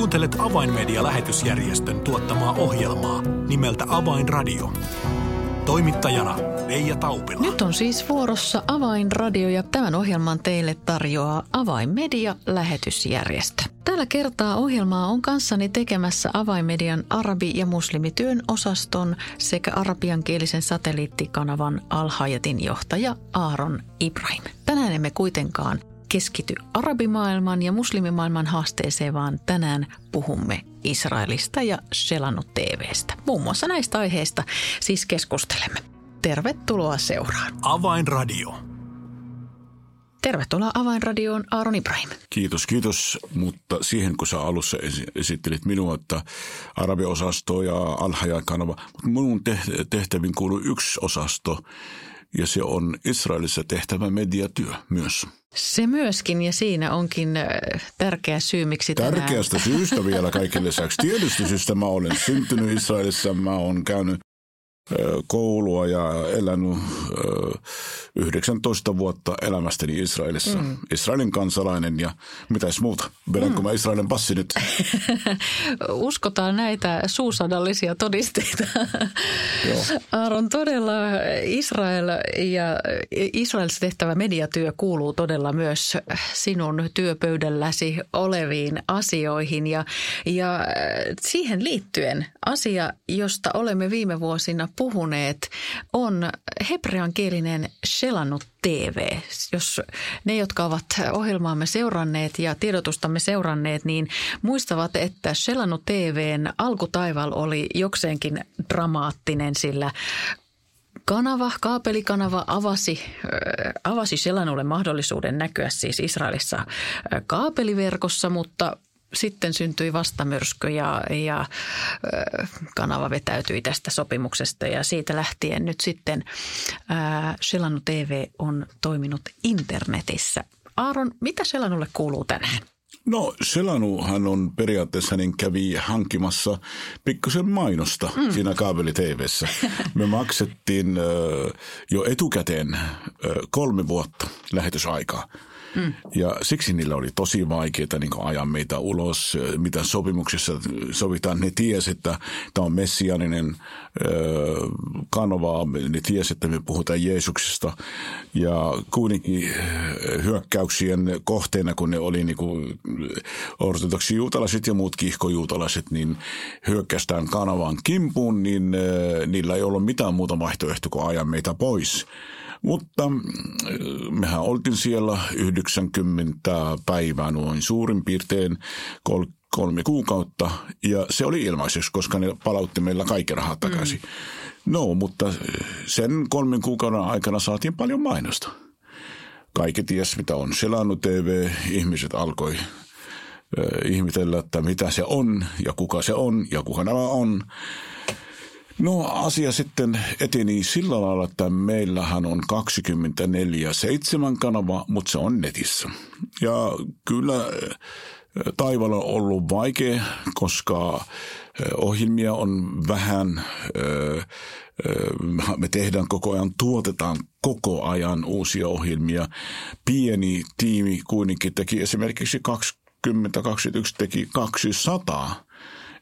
Kuuntelet Avainmedia-lähetysjärjestön tuottamaa ohjelmaa nimeltä Avainradio. Toimittajana Leija Taupila. Nyt on siis vuorossa Avainradio ja tämän ohjelman teille tarjoaa Avainmedia-lähetysjärjestö. Tällä kertaa ohjelmaa on kanssani tekemässä Avainmedian arabi- ja muslimityön osaston sekä arabiankielisen satelliittikanavan Alhajatin johtaja Aaron Ibrahim. Tänään emme kuitenkaan keskity arabimaailman ja muslimimaailman haasteeseen, vaan tänään puhumme Israelista ja Selannut TVstä. Muun muassa näistä aiheista siis keskustelemme. Tervetuloa seuraan. Avainradio. Tervetuloa Avainradioon Aaron Ibrahim. Kiitos, kiitos. Mutta siihen kun sä alussa esittelit minua, että arabiosasto ja Al-Hayat-kanava, minun tehtävin kuuluu yksi osasto – ja se on Israelissa tehtävä mediatyö myös. Se myöskin ja siinä onkin äh, tärkeä syy, miksi tänään... Tärkeästä syystä vielä kaikille lisäksi. Tietysti syystä mä olen syntynyt Israelissa, mä olen käynyt koulua ja elänyt 19 vuotta elämästäni Israelissa. Mm. Israelin kansalainen ja mitäs muuta. Vedänkö mm. mä Israelin passi nyt? Uskotaan näitä suusanallisia todisteita. Aaron, todella Israel ja Israelissa tehtävä mediatyö kuuluu todella myös sinun työpöydälläsi oleviin asioihin. Ja, ja siihen liittyen asia, josta olemme viime vuosina puhuneet, on hebreankielinen Shelannut TV. Jos ne, jotka ovat ohjelmaamme seuranneet ja tiedotustamme seuranneet, niin muistavat, että Shelannut TVn alkutaival oli jokseenkin dramaattinen, sillä kanava, kaapelikanava avasi, avasi Selanulle mahdollisuuden näkyä siis Israelissa kaapeliverkossa, mutta sitten syntyi vastamyrsky ja, ja kanava vetäytyi tästä sopimuksesta ja siitä lähtien nyt sitten Selanu TV on toiminut internetissä. Aaron, mitä Selanulle kuuluu tänään? No Selanuhan on periaatteessa niin kävi hankimassa pikkusen mainosta mm. siinä kaapeli TVssä. Me maksettiin ö, jo etukäteen ö, kolme vuotta lähetysaikaa. Mm. Ja siksi niillä oli tosi vaikeaa niin ajaa meitä ulos, mitä sopimuksessa sovitaan. Ne tiesi, että tämä on messianinen kanava, ne tiesi, että me puhutaan Jeesuksesta. Ja kuitenkin hyökkäyksien kohteena, kun ne oli niin ortodoksi juutalaiset ja muut kihkojuutalaiset, niin hyökkästään kanavan kimpuun, niin niillä ei ollut mitään muuta vaihtoehtoa kuin ajaa meitä pois. Mutta mm, mehän oltiin siellä 90 päivää noin suurin piirtein kol- kolme kuukautta ja se oli ilmaiseksi, koska ne palautti meillä kaikki rahat takaisin. Mm. No, mutta sen kolmen kuukauden aikana saatiin paljon mainosta. Kaikki ties, mitä on selannut TV. Ihmiset alkoi ihmetellä, että mitä se on ja kuka se on ja kuka nämä on. No asia sitten eteni sillä lailla, että meillähän on 24-7 kanava, mutta se on netissä. Ja kyllä eh, taivaalla on ollut vaikea, koska eh, ohjelmia on vähän, eh, me tehdään koko ajan, tuotetaan koko ajan uusia ohjelmia. Pieni tiimi kuitenkin teki esimerkiksi 2021 teki 200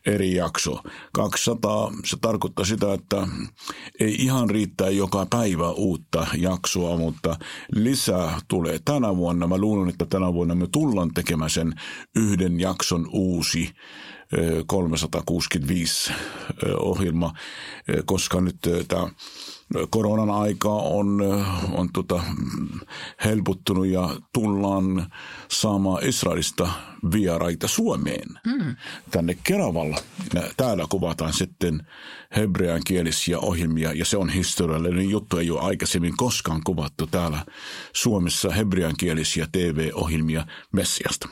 eri jakso. 200, se tarkoittaa sitä, että ei ihan riittää joka päivä uutta jaksoa, mutta lisää tulee tänä vuonna. Mä luulen, että tänä vuonna me tullaan tekemään sen yhden jakson uusi 365 ohjelma, koska nyt tämä koronan aika on, on tota, helpottunut ja tullaan saamaan Israelista vieraita Suomeen mm. tänne Keravalla. Täällä kuvataan sitten hebrean kielisiä ohjelmia ja se on historiallinen juttu. Ei ole aikaisemmin koskaan kuvattu täällä Suomessa hebrean kielisiä TV-ohjelmia Messiasta.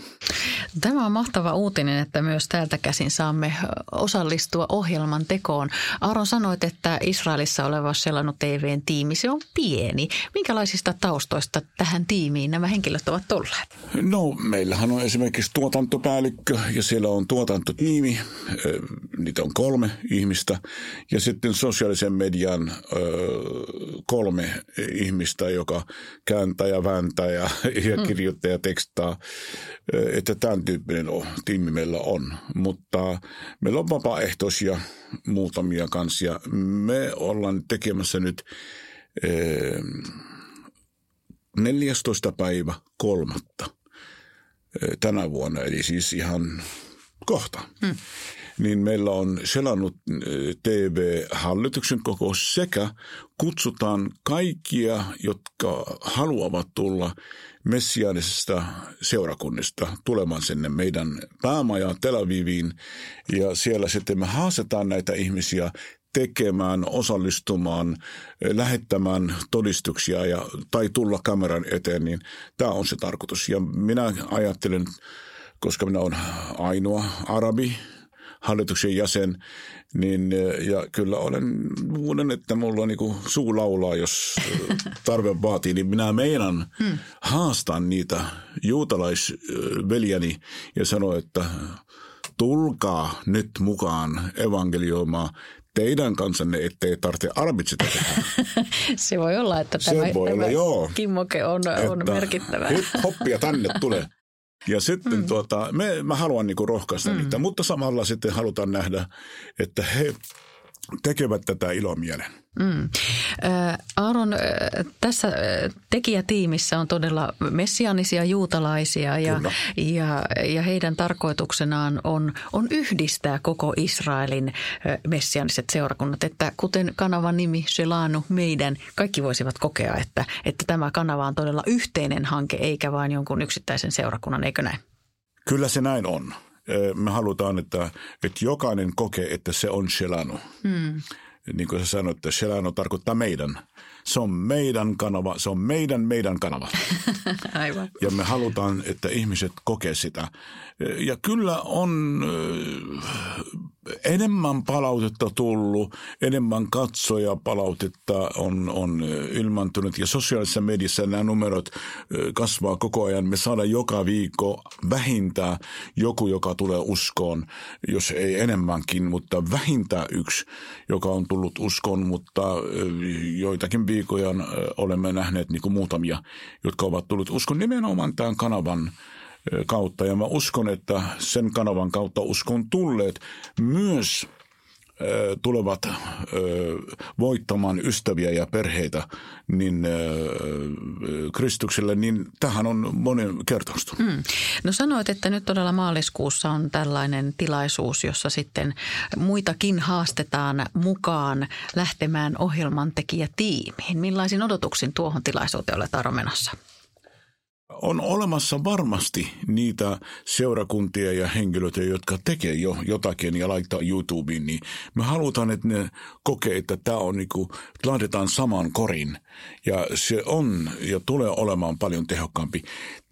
Tämä on mahtava uutinen, että myös täältä käsin saamme osallistua ohjelman tekoon. Aaron sanoit, että Israelissa oleva Selannut TVn tiimi, se on pieni. Minkälaisista taustoista tähän tiimiin nämä henkilöt ovat tulleet? No, meillähän on esimerkiksi tuotantopäällikkö ja siellä on tuotantotiimi. Niitä on kolme ihmistä. Ja sitten sosiaalisen median kolme ihmistä, joka kääntää ja vääntää ja, ja mm. kirjoittaa ja tekstaa. Että tämän tyyppinen tiimi meillä on. Mutta meillä on vapaaehtoisia muutamia kansia. Me ollaan tekemässä nyt 14. päivä kolmatta tänä vuonna, eli siis ihan kohta. Hmm niin meillä on selannut TV-hallituksen kokous sekä kutsutaan kaikkia, jotka haluavat tulla messiaanisesta seurakunnista tulemaan sinne meidän päämajaan Tel Aviviin. Ja siellä sitten me haastetaan näitä ihmisiä tekemään, osallistumaan, lähettämään todistuksia ja, tai tulla kameran eteen, niin tämä on se tarkoitus. Ja minä ajattelen, koska minä olen ainoa arabi hallituksen jäsen, niin ja kyllä olen muuden, että mulla on niin suu laulaa, jos tarve vaatii, niin minä meinan hmm. haastan niitä juutalaisveljäni ja sanoa, että tulkaa nyt mukaan evankelioimaan teidän kansanne, ettei tarvitse armitse tehdä. Se voi olla, että tämä, Se voi tämä olla, joo. kimmoke on, on merkittävä. Hip-hoppia tänne tulee. Ja sitten mm. tuota, me, mä haluan niinku rohkaista mm. niitä, mutta samalla sitten halutaan nähdä, että he tekevät tätä ilomielen. Mm. Aaron, tässä tekijätiimissä on todella messianisia juutalaisia ja, ja, ja heidän tarkoituksenaan on, on yhdistää koko Israelin messianiset seurakunnat. Että kuten kanavan nimi Selanu, meidän, kaikki voisivat kokea, että, että tämä kanava on todella yhteinen hanke eikä vain jonkun yksittäisen seurakunnan, eikö näin? Kyllä se näin on. Me halutaan, että, että jokainen kokee, että se on Selanu. Hmm niin kuin sä sanoit, että Shelano tarkoittaa meidän. Se on meidän kanava, se on meidän, meidän kanava. Aivan. Ja me halutaan, että ihmiset kokee sitä. Ja kyllä on enemmän palautetta tullut, enemmän katsoja palautetta on, on ilmantunut ja sosiaalisessa mediassa nämä numerot kasvaa koko ajan. Me saadaan joka viikko vähintään joku, joka tulee uskoon, jos ei enemmänkin, mutta vähintään yksi, joka on tullut uskoon, mutta joitakin viikoja olemme nähneet niin kuin muutamia, jotka ovat tullut uskon nimenomaan tämän kanavan kautta. Ja mä uskon, että sen kanavan kautta uskon tulleet myös tulevat voittamaan ystäviä ja perheitä niin Kristukselle, niin tähän on monen kertausta. Mm. No sanoit, että nyt todella maaliskuussa on tällainen tilaisuus, jossa sitten muitakin haastetaan mukaan lähtemään ohjelmantekijätiimiin. Millaisin odotuksin tuohon tilaisuuteen olet aromenossa? On olemassa varmasti niitä seurakuntia ja henkilöitä, jotka tekee jo jotakin ja laittaa YouTubeen, niin me halutaan, että ne kokee, että tämä on niin kuin, laitetaan saman korin ja se on ja tulee olemaan paljon tehokkaampi.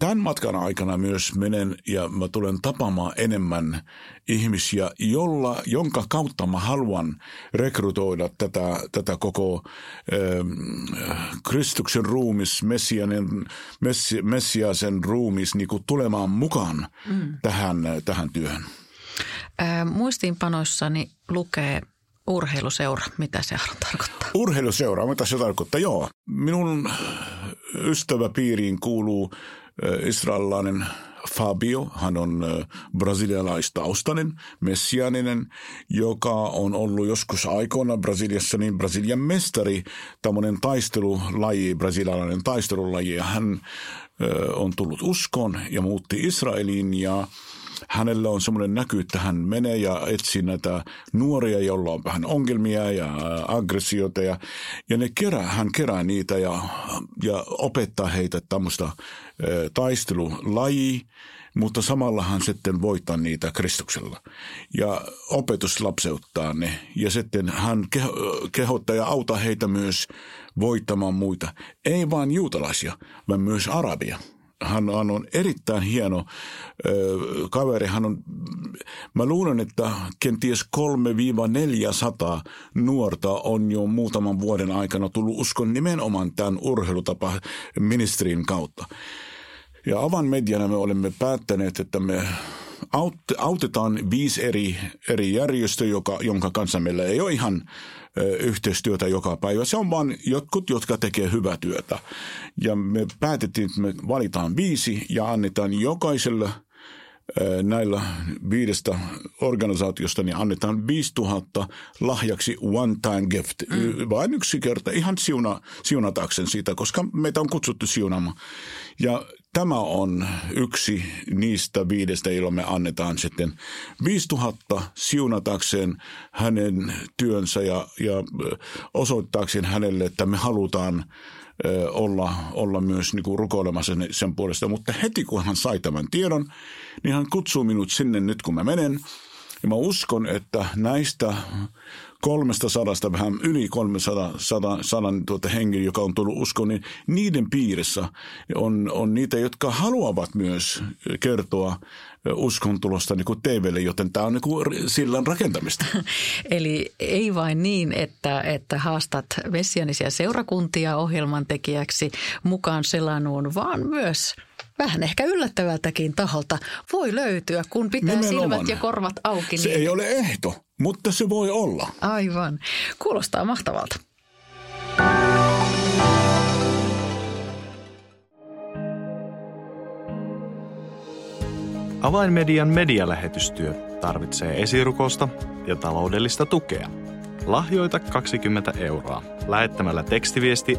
Tämän matkan aikana myös menen ja mä tulen tapaamaan enemmän ihmisiä, jolla, jonka kautta mä haluan rekrytoida tätä, tätä koko äh, Kristuksen ruumis, Messianen, messi, Messiasen ruumis niin kuin tulemaan mukaan mm. tähän, tähän työhön. Ää, muistiinpanoissani lukee urheiluseura. Mitä se tarkoittaa? Urheiluseura, mitä se tarkoittaa? Joo. Minun ystäväpiiriin kuuluu israelilainen Fabio, hän on brasilialaistaustainen, messianinen, joka on ollut joskus aikoina Brasiliassa niin Brasilian mestari, tämmöinen taistelulaji, brasilialainen taistelulaji, ja hän on tullut uskoon ja muutti Israeliin ja hänellä on semmoinen näky, että hän menee ja etsii näitä nuoria, joilla on vähän ongelmia ja aggressiota ja, ja ne kerää, hän kerää niitä ja, ja opettaa heitä tämmöistä taistelulajia, mutta samalla hän sitten voittaa niitä Kristuksella. Ja opetus lapseuttaa ne. Ja sitten hän kehottaa ja auttaa heitä myös voittamaan muita. Ei vain juutalaisia, vaan myös arabia hän on erittäin hieno ö, kaveri. Hän on, mä luulen, että kenties 3-400 nuorta on jo muutaman vuoden aikana tullut uskon nimenomaan tämän urheilutapa ministerin kautta. Ja avan mediana me olemme päättäneet, että me autetaan viisi eri, eri järjestöä, joka, jonka kanssa meillä ei ole ihan yhteistyötä joka päivä. Se on vain jotkut, jotka tekee hyvää työtä. Ja me päätettiin, että me valitaan viisi ja annetaan jokaiselle näillä viidestä organisaatiosta niin annetaan 5000 lahjaksi one time gift. Mm. Vain yksi kerta, ihan siuna, siunatakseen siitä, koska meitä on kutsuttu siunaamaan. Ja tämä on yksi niistä viidestä, joilla me annetaan sitten 5000 siunatakseen hänen työnsä ja, ja osoittaakseen hänelle, että me halutaan – olla, olla myös niin kuin rukoilemassa sen, sen puolesta. Mutta heti kun hän sai tämän tiedon, niin hän kutsuu minut sinne nyt kun mä menen. Ja mä uskon, että näistä kolmesta sadasta, vähän yli 300 sadan, sadan tuota hengen, joka on tullut uskoon, niin niiden piirissä on, on niitä, jotka haluavat myös kertoa uskontulosta niin kuin TVlle, joten tämä on niin kuin sillan rakentamista. Eli ei vain niin, että, että haastat messianisia seurakuntia ohjelman tekijäksi mukaan selanuun, vaan myös vähän ehkä yllättävältäkin taholta voi löytyä, kun pitää Nimenomaan. silmät ja korvat auki. Se niin... ei ole ehto, mutta se voi olla. Aivan. Kuulostaa mahtavalta. Avainmedian medialähetystyö tarvitsee esirukosta ja taloudellista tukea. Lahjoita 20 euroa lähettämällä tekstiviesti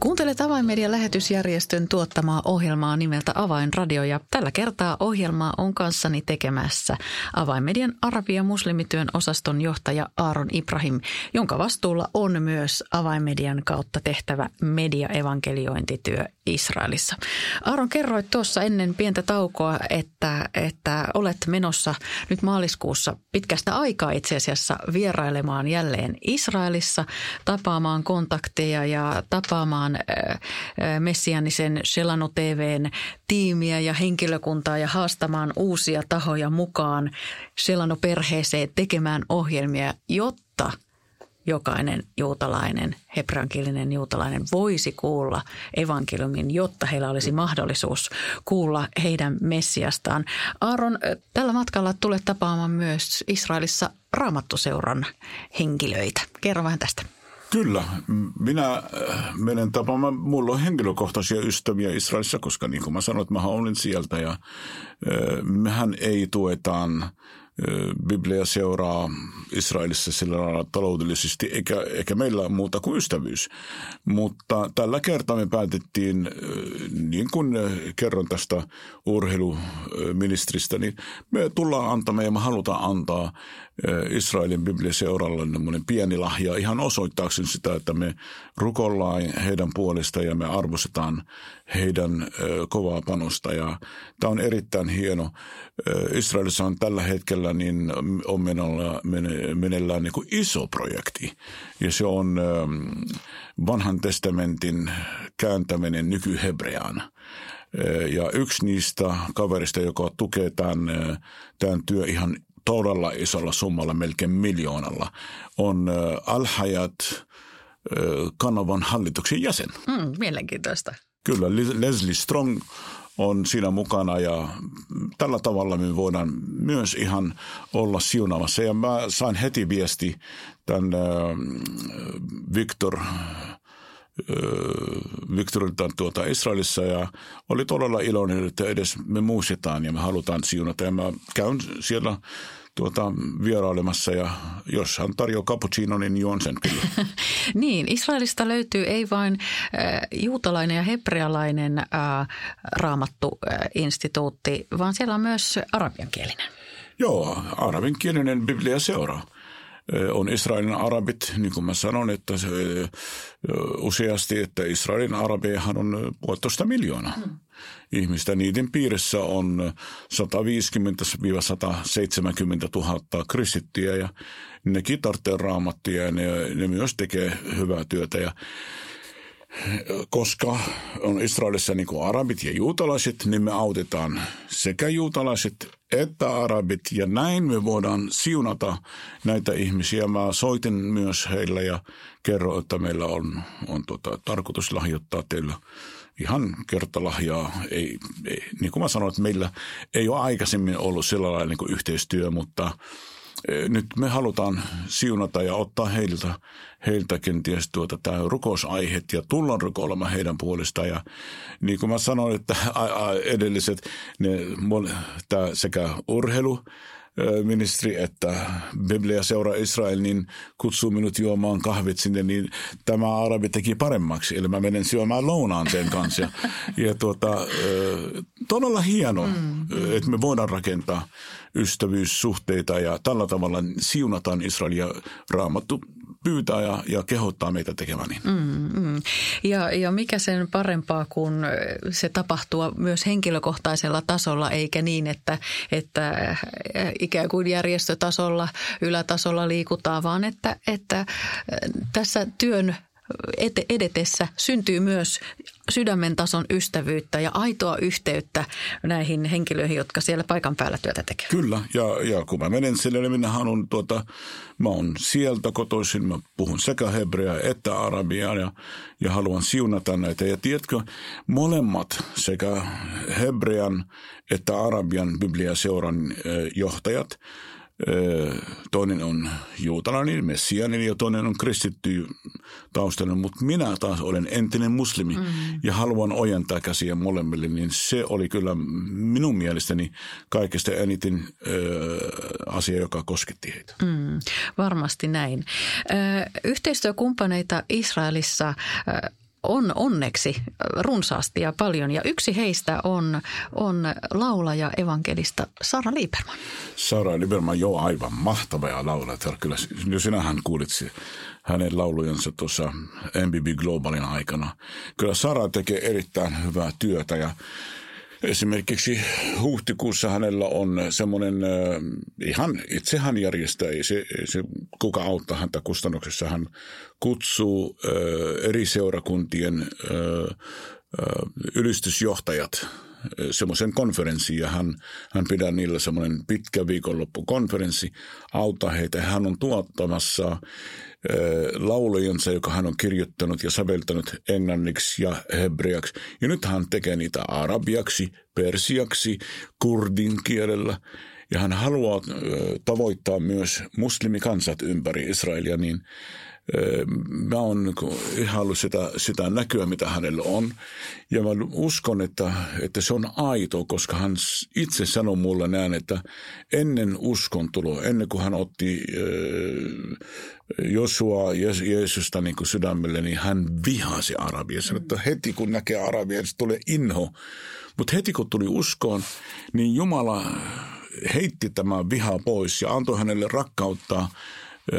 Kuuntelet Avainmedian lähetysjärjestön tuottamaa ohjelmaa nimeltä Avainradio ja tällä kertaa ohjelmaa on kanssani tekemässä Avainmedian arabia muslimityön osaston johtaja Aaron Ibrahim, jonka vastuulla on myös Avainmedian kautta tehtävä mediaevankeliointityö Israelissa. Aaron, kerroit tuossa ennen pientä taukoa, että, että olet menossa nyt maaliskuussa pitkästä aikaa itse asiassa vierailemaan jälleen Israelissa, tapaamaan kontakteja ja tapaamaan messianisen Shelano TVn tiimiä ja henkilökuntaa ja haastamaan uusia tahoja mukaan Shelano-perheeseen tekemään ohjelmia, jotta – jokainen juutalainen, hebreankielinen juutalainen voisi kuulla evankeliumin, jotta heillä olisi mahdollisuus kuulla heidän Messiastaan. Aaron, tällä matkalla tulee tapaamaan myös Israelissa raamattuseuran henkilöitä. Kerro vähän tästä. Kyllä. Minä äh, menen tapaamaan, mulla on henkilökohtaisia ystäviä Israelissa, koska niin kuin mä sanoin, että mä olin sieltä ja äh, mehän ei tuetaan – Biblia seuraa Israelissa sillä lailla taloudellisesti, eikä, eikä meillä muuta kuin ystävyys. Mutta tällä kertaa me päätettiin, niin kuin kerron tästä urheiluministeristä, niin me tullaan antamaan ja me halutaan antaa Israelin Bibliaseuralle pieni lahja ihan osoittaakseni sitä, että me rukollaan heidän puolesta ja me arvostetaan heidän kovaa panosta. Ja tämä on erittäin hieno. Israelissa on tällä hetkellä niin on meneillään niin kuin iso projekti ja se on vanhan testamentin kääntäminen nykyhebreaan. Ja yksi niistä kaverista, joka tukee tämän, tämän työ ihan todella isolla summalla, melkein miljoonalla, on Alhajat kanavan hallituksen jäsen. Mm, mielenkiintoista. Kyllä, Leslie Strong on siinä mukana ja tällä tavalla me voidaan myös ihan olla siunaamassa. Ja mä sain heti viesti tämän Victor Viktorilta tuota Israelissa ja oli todella iloinen, että edes me muistetaan ja me halutaan siunata. Ja mä käyn siellä tuota, vierailemassa ja jos hän tarjoaa cappuccino, niin juon sen kyllä. niin, Israelista löytyy ei vain äh, juutalainen ja hebrealainen äh, raamattu-instituutti, vaan siellä on myös arabiankielinen. Joo, arabinkielinen Biblia seuraa on Israelin arabit, niin kuin mä sanon, että se, useasti, että Israelin arabejahan on puolitoista miljoonaa mm. ihmistä. Niiden piirissä on 150-170 000 kristittyjä ja nekin tarvitsee raamattia ja ne, ne myös tekee hyvää työtä. Ja koska on Israelissa niin kuin arabit ja juutalaiset, niin me autetaan sekä juutalaiset että arabit. Ja näin me voidaan siunata näitä ihmisiä. Mä soitin myös heille ja kerro, että meillä on, on tota, tarkoitus lahjoittaa teillä ihan kertalahjaa. Ei, ei, niin kuin mä sanoin, että meillä ei ole aikaisemmin ollut sillä lailla niin yhteistyö, mutta – nyt me halutaan siunata ja ottaa heiltä, heiltä kenties tuota, tämä rukousaiheet ja tullaan rukoilemaan heidän puolestaan. Ja niin kuin mä sanoin, että edelliset, ne, tämä sekä urheilu, ministeri, että Biblia seuraa Israel, niin kutsuu minut juomaan kahvit sinne, niin tämä arabi teki paremmaksi. Eli mä menen syömään lounaan sen kanssa. Ja, ja tuota, todella hieno, mm. että me voidaan rakentaa ystävyyssuhteita ja tällä tavalla siunataan Israelia raamattu pyytää ja, ja kehottaa meitä tekemään niin. Mm, mm. Ja, ja mikä sen parempaa, kun se tapahtuu myös henkilökohtaisella tasolla, eikä niin, että, että ikään kuin järjestötasolla, ylätasolla liikutaan, vaan että, että tässä työn edetessä syntyy myös sydämen tason ystävyyttä ja aitoa yhteyttä näihin henkilöihin, jotka siellä paikan päällä työtä tekevät. Kyllä, ja, ja kun mä menen sille, niin minä on tuota, mä oon sieltä kotoisin, mä puhun sekä hebreaa että arabiaa ja, ja haluan siunata näitä. Ja tiedätkö, molemmat sekä hebrean että arabian bibliaseuran johtajat – toinen on juutalainen, messianin ja toinen on kristitty taustallinen, mutta minä taas olen entinen muslimi mm. ja haluan ojentaa käsiä molemmille, niin se oli kyllä minun mielestäni kaikista eniten ö, asia, joka kosketti heitä. Mm, varmasti näin. Ö, yhteistyökumppaneita Israelissa ö, on onneksi runsaasti ja paljon. Ja yksi heistä on, on laulaja evankelista Sara Lieberman. Sara Lieberman, joo, aivan mahtava ja laulaja. Kyllä, sinähän kuulit hänen laulujensa tuossa MBB Globalin aikana. Kyllä Sara tekee erittäin hyvää työtä ja Esimerkiksi huhtikuussa hänellä on semmoinen, ihan itse hän järjestää, ei se, ei se kuka auttaa häntä kustannuksessa. Hän kutsuu eri seurakuntien ylistysjohtajat semmoisen konferenssiin ja hän, hän pidää niillä semmoinen pitkä viikonloppukonferenssi, auttaa heitä. Hän on tuottamassa laulujensa, joka hän on kirjoittanut ja säveltänyt englanniksi ja hebreaksi. Ja nyt hän tekee niitä arabiaksi, persiaksi, kurdin kielellä. Ja hän haluaa tavoittaa myös muslimikansat ympäri Israelia, niin mä oon ihaillut sitä, sitä näkyä, mitä hänellä on. Ja mä uskon, että, että se on aito, koska hän itse sanoi mulle näin, että ennen uskon tuloa, ennen kuin hän otti Josua Jeesusta niin kuin sydämelle, niin hän vihasi Arabia. Sanoi, että heti kun näkee Arabia, se tulee inho. Mutta heti kun tuli uskoon, niin Jumala heitti tämän vihaa pois ja antoi hänelle rakkautta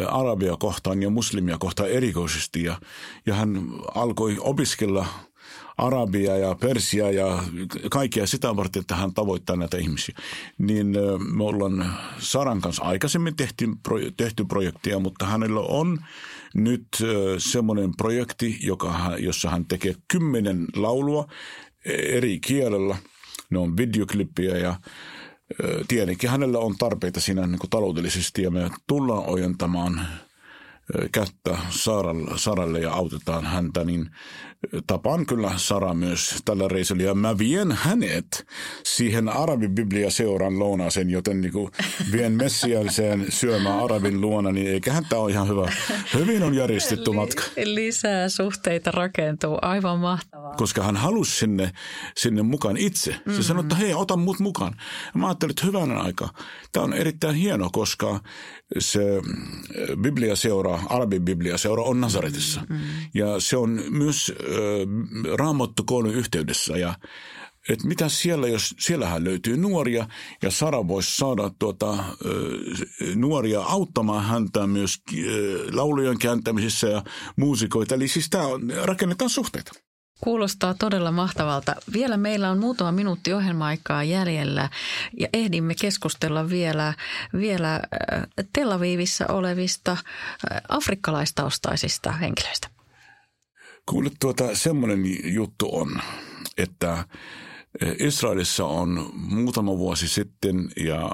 arabia kohtaan ja muslimia kohtaan erikoisesti. Ja, ja hän alkoi opiskella arabia ja persia ja kaikkea sitä varten, että hän tavoittaa näitä ihmisiä. Niin me ollaan Saran kanssa aikaisemmin tehty, tehty projektia, mutta hänellä on nyt semmoinen projekti, joka, jossa hän tekee kymmenen laulua eri kielellä. Ne on videoklippiä ja tietenkin hänellä on tarpeita siinä niin kuin taloudellisesti ja me tullaan ojentamaan kättä Saralle ja autetaan häntä, niin tapaan kyllä Sara myös tällä reisillä ja mä vien hänet siihen arabibiblia seuran lounaaseen, joten niin kuin vien messiaaliseen syömään arabin luona, niin eiköhän tämä ole ihan hyvä. Hyvin on järjestetty matka. Lisää suhteita rakentuu, aivan mahtavaa. Koska hän halusi sinne, sinne mukaan itse. Se mm-hmm. sanoi, että hei, ota mut mukaan. Mä ajattelin, että hyvänä aika. Tämä on erittäin hieno, koska se Biblia seuraa, arabin Biblia seuraa on Nazaretissa. Mm-hmm. Ja se on myös raamattokoulun yhteydessä ja että mitä siellä, jos siellähän löytyy nuoria ja Sara voisi saada tuota, nuoria auttamaan häntä myös laulujen kääntämisessä ja muusikoita. Eli siis tämä rakennetaan suhteita. Kuulostaa todella mahtavalta. Vielä meillä on muutama minuutti ohjelma-aikaa jäljellä ja ehdimme keskustella vielä, vielä Tel Avivissa olevista afrikkalaistaustaisista henkilöistä. Kuule, tuota, semmoinen juttu on, että Israelissa on muutama vuosi sitten ja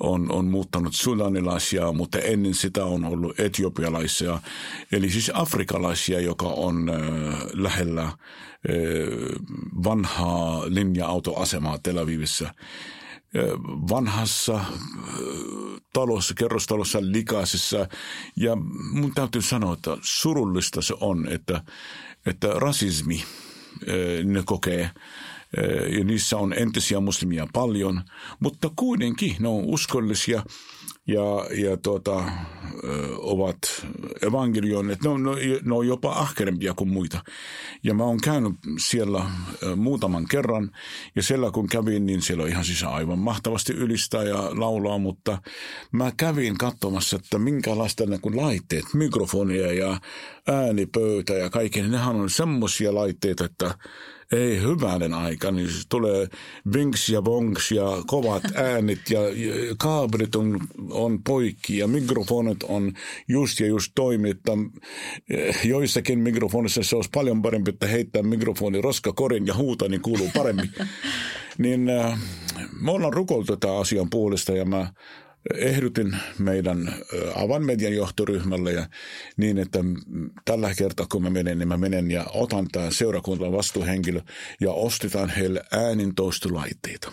on, on muuttanut sudanilaisia, mutta ennen sitä on ollut etiopialaisia, eli siis afrikalaisia, joka on äh, lähellä äh, vanhaa linja-autoasemaa Tel Avivissa. Äh, vanhassa talossa, kerrostalossa likaisessa. Ja mun täytyy sanoa, että surullista se on, että, että rasismi ne kokee – ja niissä on entisiä muslimia paljon, mutta kuitenkin ne on uskollisia ja, ja tuota, ovat evankelioineet. Ne on, ne on jopa ahkerempia kuin muita. Ja mä oon käynyt siellä muutaman kerran ja siellä kun kävin, niin siellä on ihan siis aivan mahtavasti ylistää ja laulaa, mutta mä kävin katsomassa, että minkälaista ne kun laitteet, mikrofonia ja äänipöytä ja kaikki, niin nehän on semmoisia laitteita, että ei hyvänen aika, niin se tulee vinks ja vonks ja kovat äänet ja kaabelit on, on poikki ja mikrofonit on just ja just toimi, että eh, joissakin mikrofonissa se olisi paljon parempi, että heittää mikrofoni roskakorin ja huuta, niin kuuluu paremmin. niin äh, me ollaan rukoiltu tätä asian puolesta ja mä ehdotin meidän avainmedian johtoryhmälle ja niin, että tällä kertaa kun mä menen, niin mä menen ja otan tämän seurakunnan vastuuhenkilö ja ostetaan heille äänintoistolaitteita.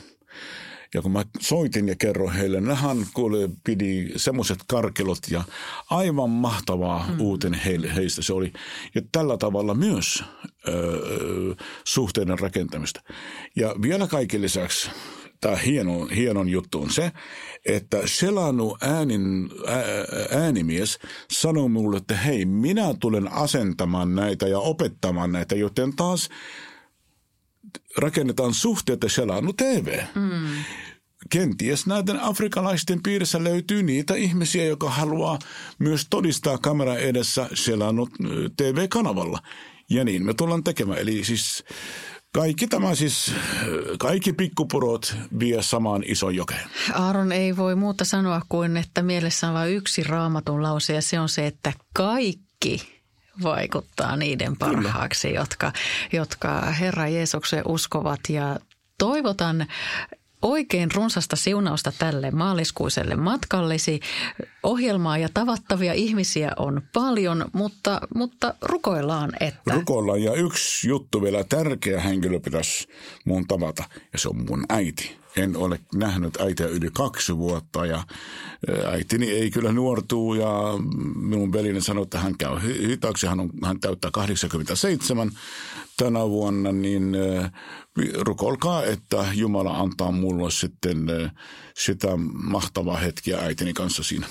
Ja kun mä soitin ja kerroin heille, nehän kuule pidi semmoiset karkelot ja aivan mahtavaa mm. uuten heille, heistä se oli. Ja tällä tavalla myös ö, suhteiden rakentamista. Ja vielä kaiken lisäksi tämä hieno, hienon juttu on se, että Selanu äänin, ää, äänimies sanoi mulle, että hei, minä tulen asentamaan näitä ja opettamaan näitä, joten taas rakennetaan suhteita Selanu TV. Mm. Kenties näiden afrikalaisten piirissä löytyy niitä ihmisiä, joka haluaa myös todistaa kamera edessä Selanu TV-kanavalla. Ja niin me tullaan tekemään. Eli siis kaikki tämä siis, kaikki pikkupurot vie samaan ison jokeen. Aaron ei voi muuta sanoa kuin, että mielessä on vain yksi raamatun lause ja se on se, että kaikki vaikuttaa niiden parhaaksi, jotka, jotka Herra Jeesuksen uskovat ja toivotan oikein runsasta siunausta tälle maaliskuiselle matkallesi. Ohjelmaa ja tavattavia ihmisiä on paljon, mutta, mutta rukoillaan, että... Rukoillaan ja yksi juttu vielä, tärkeä henkilö pitäisi mun tavata ja se on mun äiti. En ole nähnyt äitiä yli kaksi vuotta ja äitini ei kyllä nuortuu ja minun velini sanoi, että hän käy hitaaksi. Hän, on, hän täyttää 87 tänä vuonna, niin rukolkaa, että Jumala antaa mulle sitten sitä mahtavaa hetkiä äitini kanssa siinä.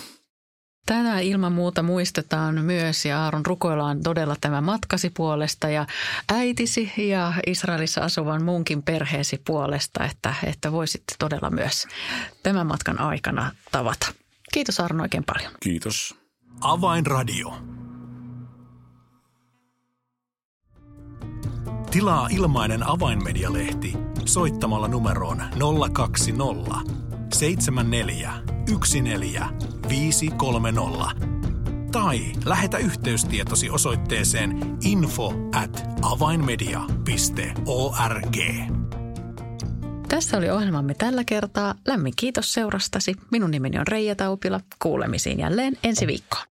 Tätä ilman muuta muistetaan myös ja Aaron rukoillaan todella tämä matkasi puolesta ja äitisi ja Israelissa asuvan muunkin perheesi puolesta, että, että voisitte todella myös tämän matkan aikana tavata. Kiitos Aaron oikein paljon. Kiitos. Avainradio. Tilaa ilmainen avainmedialehti soittamalla numeroon 020 74 530 tai lähetä yhteystietosi osoitteeseen info at avainmedia.org. Tässä oli ohjelmamme tällä kertaa. Lämmin kiitos seurastasi. Minun nimeni on Reija Taupila. Kuulemisiin jälleen ensi viikkoon.